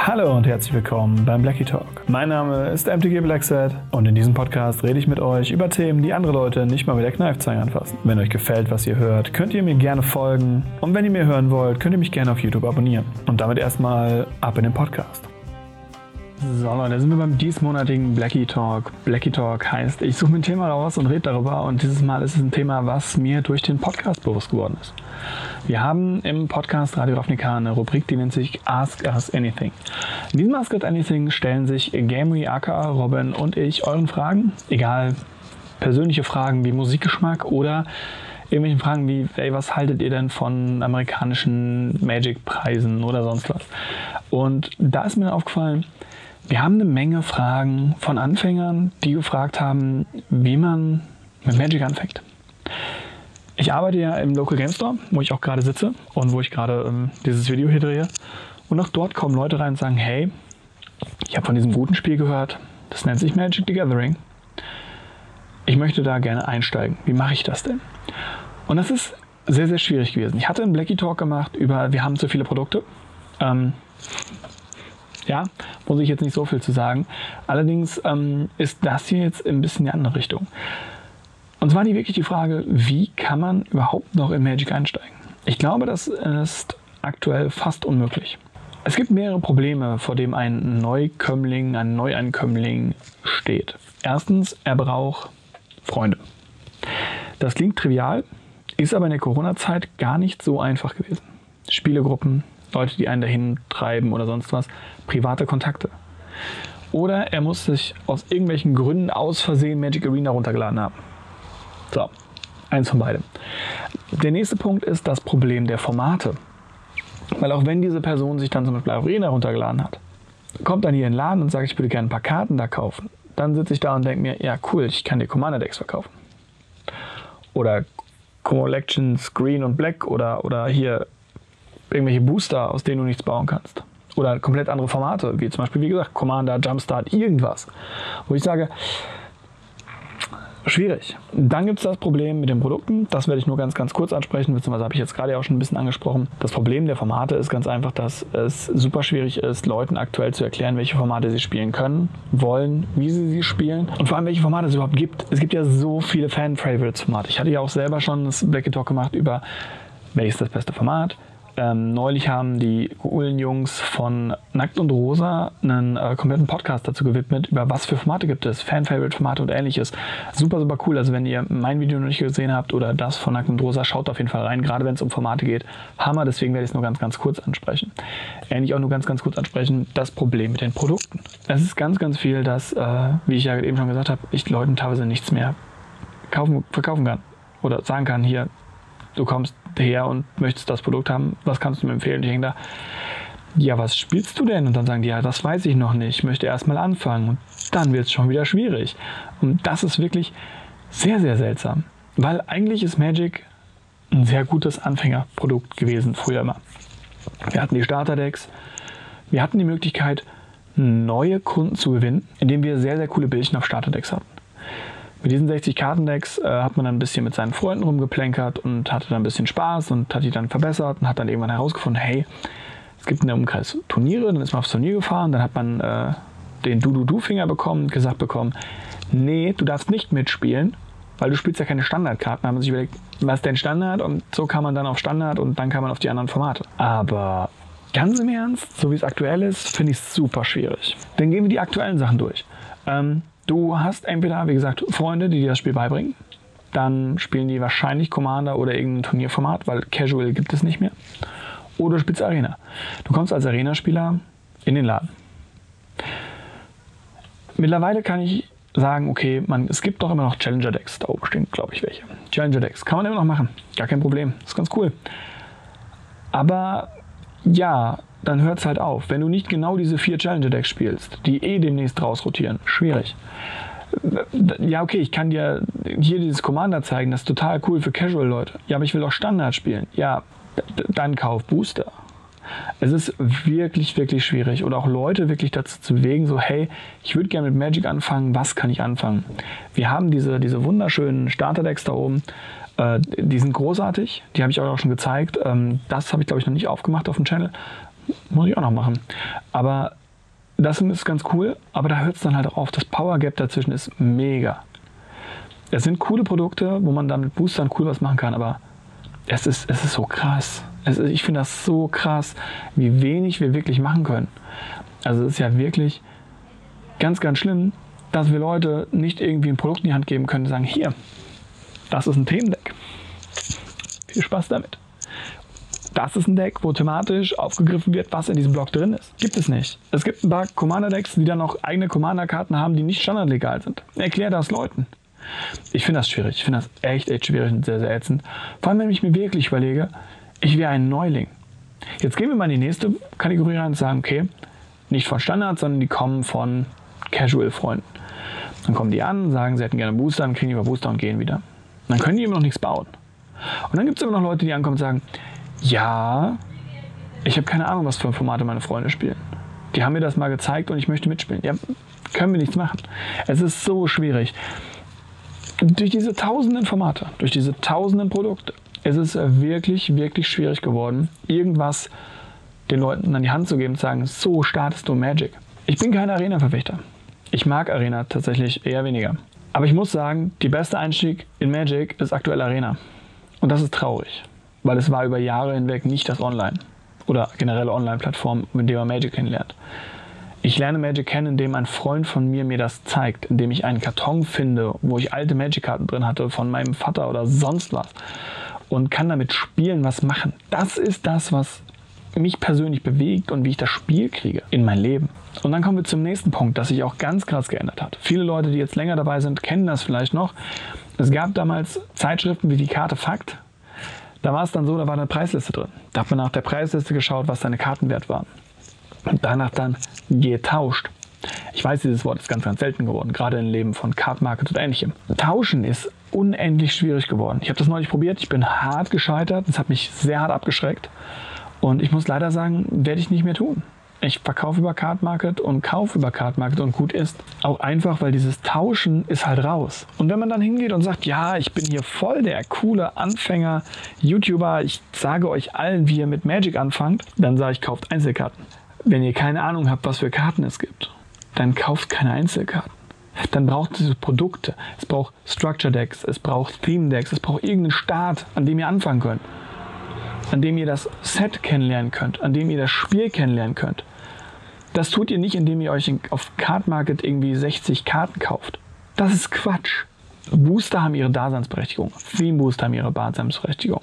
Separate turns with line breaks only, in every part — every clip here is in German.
Hallo und herzlich willkommen beim Blackie Talk. Mein Name ist MTG Blackset und in diesem Podcast rede ich mit euch über Themen, die andere Leute nicht mal mit der Kneifzange anfassen. Wenn euch gefällt, was ihr hört, könnt ihr mir gerne folgen und wenn ihr mir hören wollt, könnt ihr mich gerne auf YouTube abonnieren. Und damit erstmal ab in den Podcast. So Leute, sind wir beim diesmonatigen Blackie Talk. Blackie Talk heißt, ich suche mir ein Thema raus und rede darüber und dieses Mal ist es ein Thema, was mir durch den Podcast bewusst geworden ist. Wir haben im Podcast Radio Ravnica eine Rubrik, die nennt sich Ask Us Anything. In diesem Ask Us Anything stellen sich Gamery, aka Robin und ich euren Fragen, egal persönliche Fragen wie Musikgeschmack oder irgendwelche Fragen wie, ey, was haltet ihr denn von amerikanischen Magic-Preisen oder sonst was? Und da ist mir aufgefallen, wir haben eine Menge Fragen von Anfängern, die gefragt haben, wie man mit Magic anfängt. Ich arbeite ja im Local Game Store, wo ich auch gerade sitze und wo ich gerade ähm, dieses Video hier drehe. Und auch dort kommen Leute rein und sagen, hey, ich habe von diesem guten Spiel gehört, das nennt sich Magic the Gathering. Ich möchte da gerne einsteigen. Wie mache ich das denn? Und das ist sehr, sehr schwierig gewesen. Ich hatte einen Blackie Talk gemacht über, wir haben zu viele Produkte. Ähm, ja, muss ich jetzt nicht so viel zu sagen. Allerdings ähm, ist das hier jetzt ein bisschen die andere Richtung. Und zwar die wirklich die Frage, wie kann man überhaupt noch in Magic einsteigen? Ich glaube, das ist aktuell fast unmöglich. Es gibt mehrere Probleme, vor dem ein Neukömmling, ein Neuankömmling steht. Erstens, er braucht Freunde. Das klingt trivial, ist aber in der Corona-Zeit gar nicht so einfach gewesen. Spielegruppen, Leute, die einen dahin treiben oder sonst was, private Kontakte. Oder er muss sich aus irgendwelchen Gründen aus Versehen Magic Arena runtergeladen haben. So, eins von beidem. Der nächste Punkt ist das Problem der Formate. Weil auch wenn diese Person sich dann zum Beispiel Arena runtergeladen hat, kommt dann hier in den Laden und sagt, ich würde gerne ein paar Karten da kaufen. Dann sitze ich da und denke mir, ja cool, ich kann dir Commander Decks verkaufen. Oder Collections Green und Black oder, oder hier irgendwelche Booster, aus denen du nichts bauen kannst. Oder komplett andere Formate, wie zum Beispiel, wie gesagt, Commander, Jumpstart, irgendwas. Wo ich sage, schwierig. Dann gibt es das Problem mit den Produkten. Das werde ich nur ganz, ganz kurz ansprechen, beziehungsweise habe ich jetzt gerade auch schon ein bisschen angesprochen. Das Problem der Formate ist ganz einfach, dass es super schwierig ist, Leuten aktuell zu erklären, welche Formate sie spielen können, wollen, wie sie sie spielen und vor allem, welche Formate es überhaupt gibt. Es gibt ja so viele Fan-Favorites-Formate. Ich hatte ja auch selber schon das Black Talk gemacht über, welches das beste Format, ähm, neulich haben die coolen Jungs von Nackt und Rosa einen äh, kompletten Podcast dazu gewidmet, über was für Formate gibt es, Fan-Favorite-Formate und ähnliches. Super, super cool. Also wenn ihr mein Video noch nicht gesehen habt oder das von Nackt und Rosa, schaut auf jeden Fall rein, gerade wenn es um Formate geht. Hammer, deswegen werde ich es nur ganz, ganz kurz ansprechen. Ähnlich auch nur ganz, ganz kurz ansprechen, das Problem mit den Produkten. Es ist ganz, ganz viel, dass, äh, wie ich ja eben schon gesagt habe, ich Leuten teilweise nichts mehr kaufen, verkaufen kann. Oder sagen kann, hier, du kommst her und möchtest das Produkt haben, was kannst du mir empfehlen? Ich denke da, ja, was spielst du denn? Und dann sagen die, ja, das weiß ich noch nicht, ich möchte erst mal anfangen. Und dann wird es schon wieder schwierig. Und das ist wirklich sehr, sehr seltsam. Weil eigentlich ist Magic ein sehr gutes Anfängerprodukt gewesen, früher immer. Wir hatten die Starterdecks, wir hatten die Möglichkeit, neue Kunden zu gewinnen, indem wir sehr, sehr coole Bildchen auf Starterdecks hatten. Mit diesen 60 Kartendecks äh, hat man dann ein bisschen mit seinen Freunden rumgeplänkert und hatte dann ein bisschen Spaß und hat die dann verbessert und hat dann irgendwann herausgefunden, hey, es gibt in der Umkreis Turniere, dann ist man aufs Turnier gefahren, dann hat man äh, den Du-Du-Du-Finger bekommen, gesagt bekommen, nee, du darfst nicht mitspielen, weil du spielst ja keine Standardkarten. Da haben sich überlegt, was ist denn Standard? Und so kam man dann auf Standard und dann kam man auf die anderen Formate. Aber ganz im Ernst, so wie es aktuell ist, finde ich es super schwierig. Dann gehen wir die aktuellen Sachen durch. Ähm, Du hast entweder, wie gesagt, Freunde, die dir das Spiel beibringen. Dann spielen die wahrscheinlich Commander oder irgendein Turnierformat, weil Casual gibt es nicht mehr. Oder spielst Arena. Du kommst als Arena-Spieler in den Laden. Mittlerweile kann ich sagen, okay, man, es gibt doch immer noch Challenger-Decks. Da oben stehen, glaube ich, welche. Challenger-Decks kann man immer noch machen. Gar kein Problem. Ist ganz cool. Aber ja, dann hört es halt auf. Wenn du nicht genau diese vier Challenger-Decks spielst, die eh demnächst rausrotieren, schwierig. Ja, okay, ich kann dir hier dieses Commander zeigen, das ist total cool für Casual-Leute. Ja, aber ich will auch Standard spielen. Ja, dann kauf Booster. Es ist wirklich, wirklich schwierig. Oder auch Leute wirklich dazu zu bewegen, so, hey, ich würde gerne mit Magic anfangen, was kann ich anfangen? Wir haben diese, diese wunderschönen Starter-Decks da oben. Äh, die sind großartig, die habe ich euch auch schon gezeigt. Ähm, das habe ich, glaube ich, noch nicht aufgemacht auf dem Channel Muss ich auch noch machen. Aber das ist ganz cool, aber da hört es dann halt auch auf. Das Power Gap dazwischen ist mega. Es sind coole Produkte, wo man dann mit Boostern cool was machen kann, aber es ist, es ist so krass. Ist, ich finde das so krass, wie wenig wir wirklich machen können. Also es ist ja wirklich ganz, ganz schlimm, dass wir Leute nicht irgendwie ein Produkt in die Hand geben können und sagen, hier, das ist ein Themendeck. Viel Spaß damit. Das ist ein Deck, wo thematisch aufgegriffen wird, was in diesem Block drin ist. Gibt es nicht. Es gibt ein paar Commander-Decks, die dann noch eigene Commander-Karten haben, die nicht standardlegal sind. Erklär das Leuten. Ich finde das schwierig. Ich finde das echt, echt schwierig und sehr, sehr ätzend. Vor allem, wenn ich mir wirklich überlege, ich wäre ein Neuling. Jetzt gehen wir mal in die nächste Kategorie rein und sagen, okay, nicht von Standard, sondern die kommen von Casual-Freunden. Dann kommen die an, sagen, sie hätten gerne Booster, dann kriegen die über Booster und gehen wieder. Dann können die immer noch nichts bauen. Und dann gibt es immer noch Leute, die ankommen und sagen, ja, ich habe keine Ahnung, was für Formate meine Freunde spielen. Die haben mir das mal gezeigt und ich möchte mitspielen. Ja, können wir nichts machen. Es ist so schwierig. Durch diese tausenden Formate, durch diese tausenden Produkte, ist es wirklich, wirklich schwierig geworden, irgendwas den Leuten an die Hand zu geben und zu sagen, so startest du Magic. Ich bin kein Arena-Verfechter. Ich mag Arena tatsächlich eher weniger. Aber ich muss sagen, die beste Einstieg in Magic ist aktuell Arena. Und das ist traurig, weil es war über Jahre hinweg nicht das Online oder generelle Online-Plattform, mit der man Magic kennenlernt. Ich lerne Magic kennen, indem ein Freund von mir mir das zeigt, indem ich einen Karton finde, wo ich alte Magic-Karten drin hatte von meinem Vater oder sonst was und kann damit spielen, was machen. Das ist das, was mich persönlich bewegt und wie ich das Spiel kriege in mein Leben. Und dann kommen wir zum nächsten Punkt, das sich auch ganz krass geändert hat. Viele Leute, die jetzt länger dabei sind, kennen das vielleicht noch. Es gab damals Zeitschriften wie die Karte Fakt. Da war es dann so, da war eine Preisliste drin. Da hat man nach der Preisliste geschaut, was seine Karten wert waren. Und danach dann getauscht. Ich weiß, dieses Wort ist ganz, ganz selten geworden, gerade im Leben von Card Market und ähnlichem. Tauschen ist unendlich schwierig geworden. Ich habe das neulich probiert, ich bin hart gescheitert, es hat mich sehr hart abgeschreckt. Und ich muss leider sagen, werde ich nicht mehr tun. Ich verkaufe über Card Market und kaufe über Card Market und gut ist. Auch einfach, weil dieses Tauschen ist halt raus. Und wenn man dann hingeht und sagt, ja, ich bin hier voll der coole Anfänger, YouTuber, ich sage euch allen, wie ihr mit Magic anfangt, dann sage ich, kauft Einzelkarten. Wenn ihr keine Ahnung habt, was für Karten es gibt, dann kauft keine Einzelkarten. Dann braucht es Produkte. Es braucht Structure Decks, es braucht Theme Decks, es braucht irgendeinen Start, an dem ihr anfangen könnt an dem ihr das Set kennenlernen könnt, an dem ihr das Spiel kennenlernen könnt. Das tut ihr nicht, indem ihr euch auf Card Market irgendwie 60 Karten kauft. Das ist Quatsch. Booster haben ihre Daseinsberechtigung. Theme Booster haben ihre Daseinsberechtigung.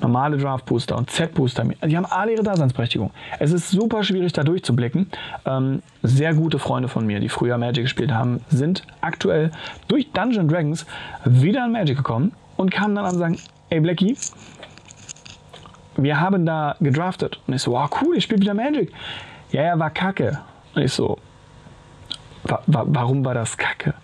Normale Draft Booster und Set Booster, die haben alle ihre Daseinsberechtigung. Es ist super schwierig da durchzublicken. Ähm, sehr gute Freunde von mir, die früher Magic gespielt haben, sind aktuell durch Dungeon Dragons wieder an Magic gekommen und kamen dann an und sagen, ey Blackie, wir haben da gedraftet. Und ich so, wow, cool, ich spiele wieder Magic. Ja, ja, war kacke. Und ich so, wa wa warum war das kacke?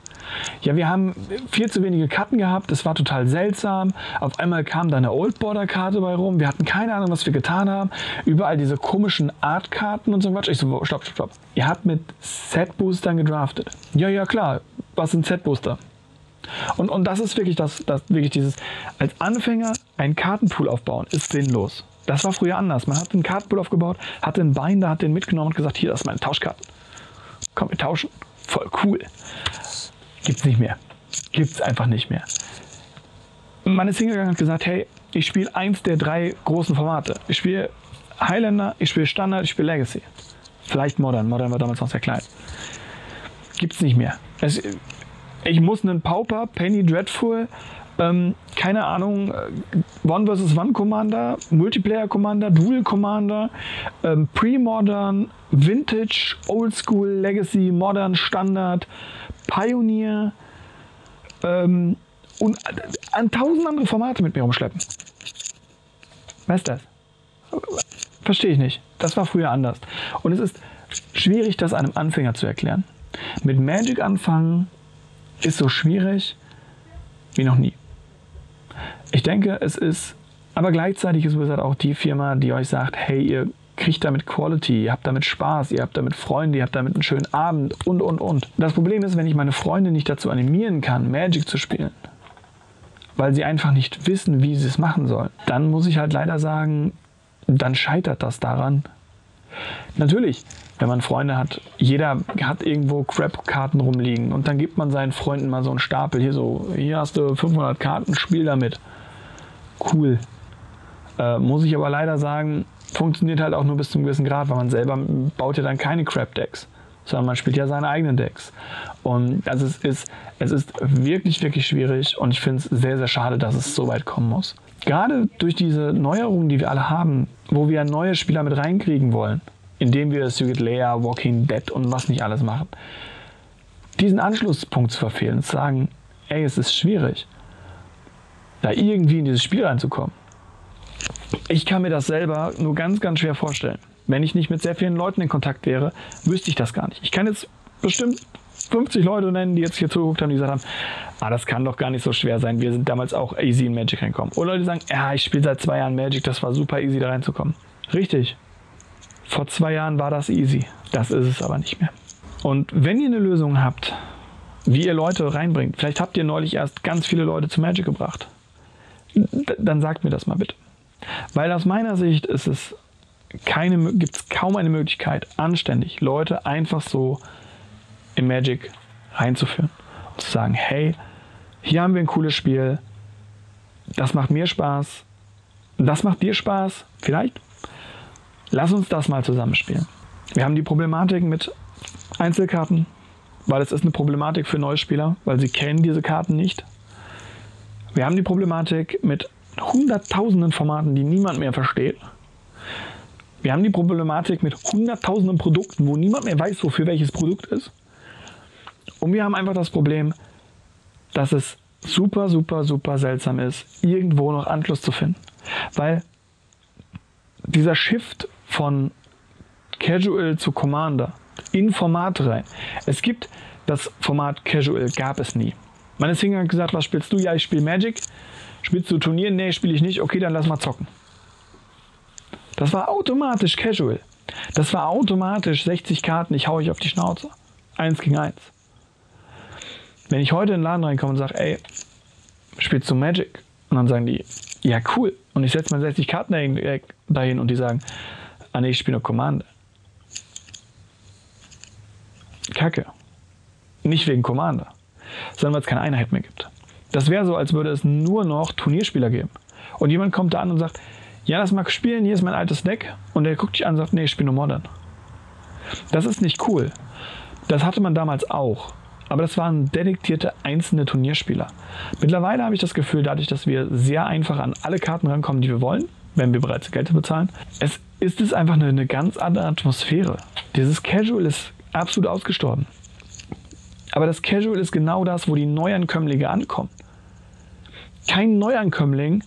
Ja, wir haben viel zu wenige Karten gehabt, das war total seltsam. Auf einmal kam da eine Old Border Karte bei rum. Wir hatten keine Ahnung, was wir getan haben. Überall diese komischen Art-Karten und so was. Ich so, stopp, stopp, stopp. Ihr habt mit Set-Boostern gedraftet. Ja, ja, klar. Was sind Set-Booster? Und, und das ist wirklich das, das, wirklich dieses, als Anfänger einen Kartenpool aufbauen, ist sinnlos. Das war früher anders. Man hat einen Kartenpool aufgebaut, hatte einen Binder, hat den mitgenommen und gesagt, hier, das ist meine Tauschkarten. Komm, wir tauschen. Voll cool. Gibt's nicht mehr. Gibt's einfach nicht mehr. Man ist hingegangen und hat gesagt, hey, ich spiele eins der drei großen Formate. Ich spiele Highlander, ich spiele Standard, ich spiele Legacy. Vielleicht Modern. Modern war damals noch sehr klein. Gibt's nicht mehr. Es, ich muss einen Pauper, Penny Dreadful, ähm, keine Ahnung, äh, One vs. One Commander, Multiplayer Commander, Dual Commander, ähm, Pre-Modern, Vintage, Old School, Legacy, Modern, Standard, Pioneer ähm, und an tausend andere Formate mit mir rumschleppen. Was ist das? Verstehe ich nicht. Das war früher anders. Und es ist schwierig, das einem Anfänger zu erklären. Mit Magic anfangen ist so schwierig wie noch nie. Ich denke, es ist, aber gleichzeitig ist Wizard auch die Firma, die euch sagt, hey, ihr kriegt damit Quality, ihr habt damit Spaß, ihr habt damit Freunde, ihr habt damit einen schönen Abend und, und, und. Das Problem ist, wenn ich meine Freunde nicht dazu animieren kann, Magic zu spielen, weil sie einfach nicht wissen, wie sie es machen sollen, dann muss ich halt leider sagen, dann scheitert das daran, Natürlich, wenn man Freunde hat, jeder hat irgendwo Crap-Karten rumliegen und dann gibt man seinen Freunden mal so einen Stapel. Hier so, hier hast du 500 Karten, spiel damit. Cool. Äh, muss ich aber leider sagen, funktioniert halt auch nur bis zu einem gewissen Grad, weil man selber baut ja dann keine Crap-Decks, sondern man spielt ja seine eigenen Decks. Und also es ist, es ist wirklich, wirklich schwierig und ich finde es sehr, sehr schade, dass es so weit kommen muss. Gerade durch diese Neuerungen, die wir alle haben, wo wir neue Spieler mit reinkriegen wollen, indem wir Secret Layer, Walking Dead und was nicht alles machen. Diesen Anschlusspunkt zu verfehlen, zu sagen, ey, es ist schwierig, da irgendwie in dieses Spiel reinzukommen. Ich kann mir das selber nur ganz, ganz schwer vorstellen. Wenn ich nicht mit sehr vielen Leuten in Kontakt wäre, wüsste ich das gar nicht. Ich kann jetzt bestimmt 50 Leute nennen, die jetzt hier zugeguckt haben, die gesagt haben, ah, das kann doch gar nicht so schwer sein. Wir sind damals auch easy in Magic reingekommen. Oder Leute sagen, ja, ich spiele seit zwei Jahren Magic, das war super easy da reinzukommen. Richtig. Vor zwei Jahren war das easy. Das ist es aber nicht mehr. Und wenn ihr eine Lösung habt, wie ihr Leute reinbringt, vielleicht habt ihr neulich erst ganz viele Leute zu Magic gebracht, dann sagt mir das mal bitte. Weil aus meiner Sicht ist es keine, gibt es kaum eine Möglichkeit, anständig Leute einfach so in Magic reinzuführen. Und zu sagen, hey, hier haben wir ein cooles Spiel, das macht mir Spaß, das macht dir Spaß, vielleicht Lass uns das mal zusammenspielen. Wir haben die Problematik mit Einzelkarten, weil es ist eine Problematik für Neuspieler, weil sie kennen diese Karten nicht. Wir haben die Problematik mit hunderttausenden Formaten, die niemand mehr versteht. Wir haben die Problematik mit hunderttausenden Produkten, wo niemand mehr weiß, wofür welches Produkt ist. Und wir haben einfach das Problem, dass es super, super, super seltsam ist, irgendwo noch Anschluss zu finden. Weil dieser Shift von Casual zu Commander in Formate rein. Es gibt das Format Casual, gab es nie. Ist hingegangen und gesagt, was spielst du? Ja, ich spiele Magic. Spielst du Turnier? Nee, spiele ich nicht. Okay, dann lass mal zocken. Das war automatisch Casual. Das war automatisch 60 Karten, ich hau euch auf die Schnauze. Eins gegen eins. Wenn ich heute in den Laden reinkomme und sage, ey, spielst du Magic? Und dann sagen die, ja cool. Und ich setze mal 60 Karten dahin und die sagen, ah nee, ich spiele nur Commander. Kacke. Nicht wegen Commander, sondern weil es keine Einheit mehr gibt. Das wäre so, als würde es nur noch Turnierspieler geben. Und jemand kommt da an und sagt, ja, das mag spielen, hier ist mein altes Deck. Und der guckt dich an und sagt, nee, ich spiele nur Modern. Das ist nicht cool. Das hatte man damals auch. Aber das waren detektierte einzelne Turnierspieler. Mittlerweile habe ich das Gefühl, dadurch, dass wir sehr einfach an alle Karten rankommen, die wir wollen, wenn wir bereits Geld bezahlen, es ist es einfach eine, eine ganz andere Atmosphäre. Dieses Casual ist absolut ausgestorben. Aber das Casual ist genau das, wo die Neuankömmlinge ankommen. Kein Neuankömmling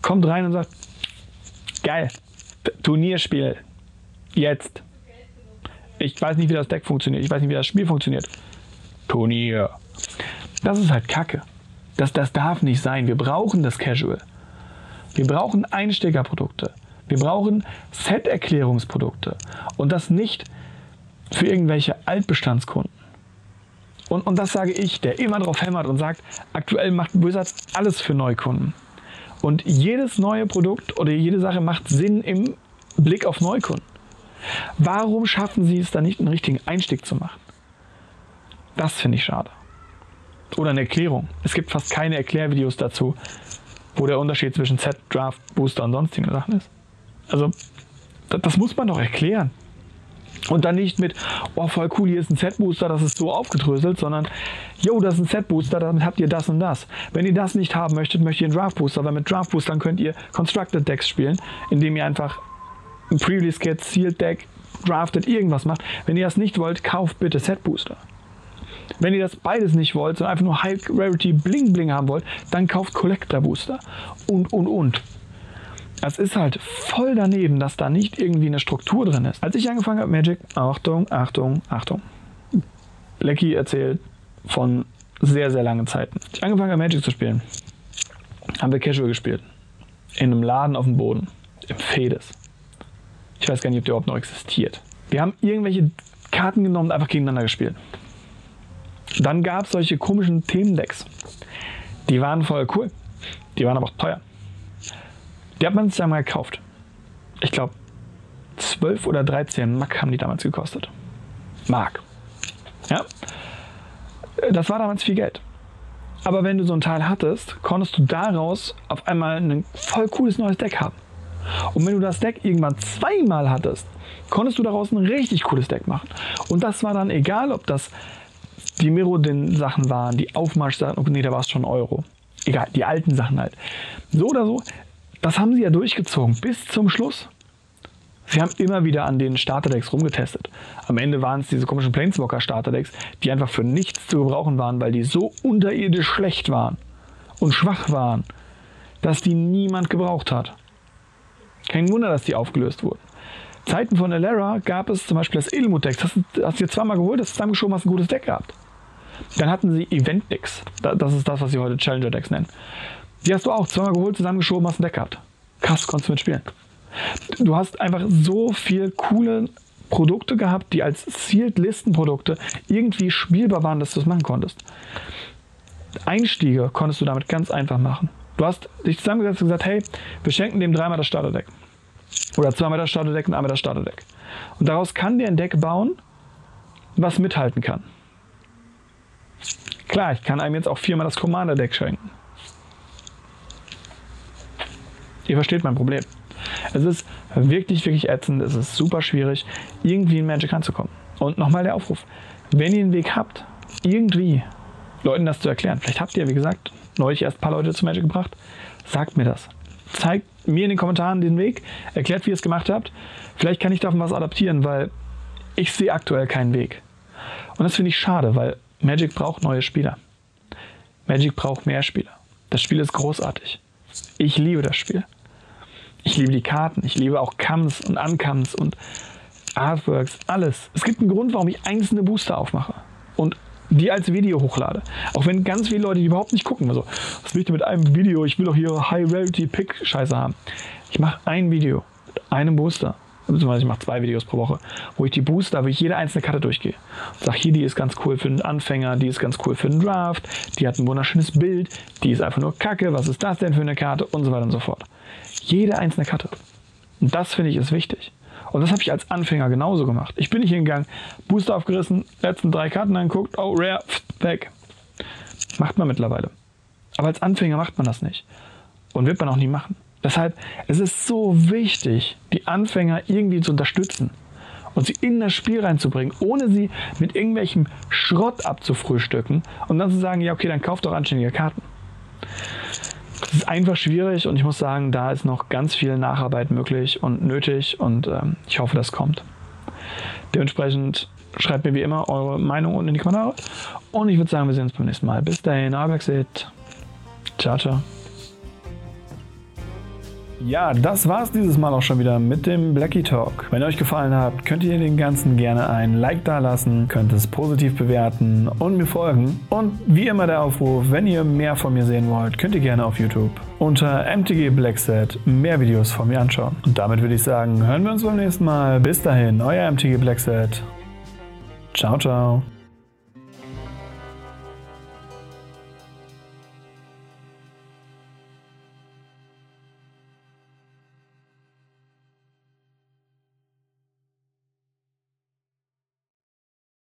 kommt rein und sagt, geil, Turnierspiel, jetzt. Ich weiß nicht, wie das Deck funktioniert, ich weiß nicht, wie das Spiel funktioniert. Turnier. Das ist halt Kacke. Das, das darf nicht sein. Wir brauchen das Casual. Wir brauchen Einsteigerprodukte. Wir brauchen Set-Erklärungsprodukte. Und das nicht für irgendwelche Altbestandskunden. Und, und das sage ich, der immer drauf hämmert und sagt, aktuell macht Wizards alles für Neukunden. Und jedes neue Produkt oder jede Sache macht Sinn im Blick auf Neukunden. Warum schaffen sie es da nicht, einen richtigen Einstieg zu machen? Das finde ich schade. Oder eine Erklärung. Es gibt fast keine Erklärvideos dazu, wo der Unterschied zwischen Set, Draft, Booster und sonstigen Sachen ist. Also, das, das muss man doch erklären. Und dann nicht mit, oh voll cool, hier ist ein Set-Booster, das ist so aufgedröselt, sondern, yo, das ist ein Set-Booster, damit habt ihr das und das. Wenn ihr das nicht haben möchtet, möchtet ihr einen Draft-Booster, weil mit Draft-Boostern könnt ihr Constructed Decks spielen, indem ihr einfach ein Skit, Sealed Deck, Drafted, irgendwas macht. Wenn ihr das nicht wollt, kauft bitte Set-Booster. Wenn ihr das beides nicht wollt, sondern einfach nur High Rarity Bling Bling haben wollt, dann kauft Collector Booster. Und, und, und. Es ist halt voll daneben, dass da nicht irgendwie eine Struktur drin ist. Als ich angefangen habe, Magic, Achtung, Achtung, Achtung. Lecky erzählt von sehr, sehr langen Zeiten. Als ich angefangen habe, Magic zu spielen, haben wir Casual gespielt. In einem Laden auf dem Boden. Im Fedes. Ich weiß gar nicht, ob der überhaupt noch existiert. Wir haben irgendwelche Karten genommen und einfach gegeneinander gespielt. Dann gab es solche komischen Themendecks. Die waren voll cool. Die waren aber auch teuer. Die hat man sich einmal gekauft. Ich glaube, 12 oder 13 Mark haben die damals gekostet. Mark. Ja? Das war damals viel Geld. Aber wenn du so ein Teil hattest, konntest du daraus auf einmal ein voll cooles neues Deck haben. Und wenn du das Deck irgendwann zweimal hattest, konntest du daraus ein richtig cooles Deck machen. Und das war dann egal, ob das die Mirrodin-Sachen waren, die Aufmarsch-Sachen, okay, nee, da war es schon Euro. Egal, die alten Sachen halt. So oder so, das haben sie ja durchgezogen bis zum Schluss. Sie haben immer wieder an den Starterdecks rumgetestet. Am Ende waren es diese komischen Planeswalker Starterdecks, die einfach für nichts zu gebrauchen waren, weil die so unterirdisch schlecht waren und schwach waren, dass die niemand gebraucht hat. Kein Wunder, dass die aufgelöst wurden. Zeiten von Elara gab es zum Beispiel das Edelmut-Deck. Das hast du dir zweimal geholt, das zusammengeschoben, hast ein gutes Deck gehabt. Dann hatten sie Event-Decks. Das ist das, was sie heute Challenger-Decks nennen. Die hast du auch zweimal geholt, zusammengeschoben, hast ein Deck gehabt. Krass, konntest du mitspielen. Du hast einfach so viele coole Produkte gehabt, die als Sealed-Listenprodukte irgendwie spielbar waren, dass du es machen konntest. Einstiege konntest du damit ganz einfach machen. Du hast dich zusammengesetzt und gesagt, hey, wir schenken dem dreimal das Starterdeck. Oder zweimal das Starterdeck und einmal das Starterdeck. Und daraus kann der ein Deck bauen, was mithalten kann. Klar, ich kann einem jetzt auch viermal das Commander-Deck schenken. Ihr versteht mein Problem. Es ist wirklich, wirklich ätzend. Es ist super schwierig, irgendwie in Magic ranzukommen. Und nochmal der Aufruf. Wenn ihr einen Weg habt, irgendwie Leuten das zu erklären, vielleicht habt ihr, wie gesagt, neulich erst ein paar Leute zu Magic gebracht, sagt mir das. Zeigt mir in den Kommentaren den Weg, erklärt, wie ihr es gemacht habt. Vielleicht kann ich davon was adaptieren, weil ich sehe aktuell keinen Weg. Und das finde ich schade, weil Magic braucht neue Spieler. Magic braucht mehr Spieler. Das Spiel ist großartig. Ich liebe das Spiel. Ich liebe die Karten, ich liebe auch Cams und Uncams und Artworks, alles. Es gibt einen Grund, warum ich einzelne Booster aufmache und die als Video hochlade. Auch wenn ganz viele Leute die überhaupt nicht gucken. Also, was will ich denn mit einem Video? Ich will doch hier High-Rarity-Pick-Scheiße haben. Ich mache ein Video mit einem Booster. Beziehungsweise ich mache zwei Videos pro Woche, wo ich die Booster, wo ich jede einzelne Karte durchgehe. Sage, hier, die ist ganz cool für den Anfänger, die ist ganz cool für den Draft, die hat ein wunderschönes Bild, die ist einfach nur kacke, was ist das denn für eine Karte und so weiter und so fort. Jede einzelne Karte. Und das finde ich ist wichtig. Und das habe ich als Anfänger genauso gemacht. Ich bin nicht hingegangen, Booster aufgerissen, letzten drei Karten angeguckt, oh, rare, weg. Macht man mittlerweile. Aber als Anfänger macht man das nicht. Und wird man auch nie machen. Deshalb, es ist so wichtig, die Anfänger irgendwie zu unterstützen und sie in das Spiel reinzubringen, ohne sie mit irgendwelchem Schrott abzufrühstücken und dann zu sagen, ja, okay, dann kauft doch anständige Karten. Das ist einfach schwierig und ich muss sagen, da ist noch ganz viel Nacharbeit möglich und nötig und ähm, ich hoffe, das kommt. Dementsprechend schreibt mir wie immer eure Meinung unten in die Kommentare und ich würde sagen, wir sehen uns beim nächsten Mal. Bis dahin, Arbexit. Ciao, ciao. Ja, das war's dieses Mal auch schon wieder mit dem Blackie Talk. Wenn euch gefallen hat, könnt ihr den Ganzen gerne ein Like da lassen, könnt es positiv bewerten und mir folgen. Und wie immer der Aufruf, wenn ihr mehr von mir sehen wollt, könnt ihr gerne auf YouTube unter MTG Blackset mehr Videos von mir anschauen. Und damit würde ich sagen, hören wir uns beim nächsten Mal. Bis dahin, euer MTG Blackset. Ciao, ciao.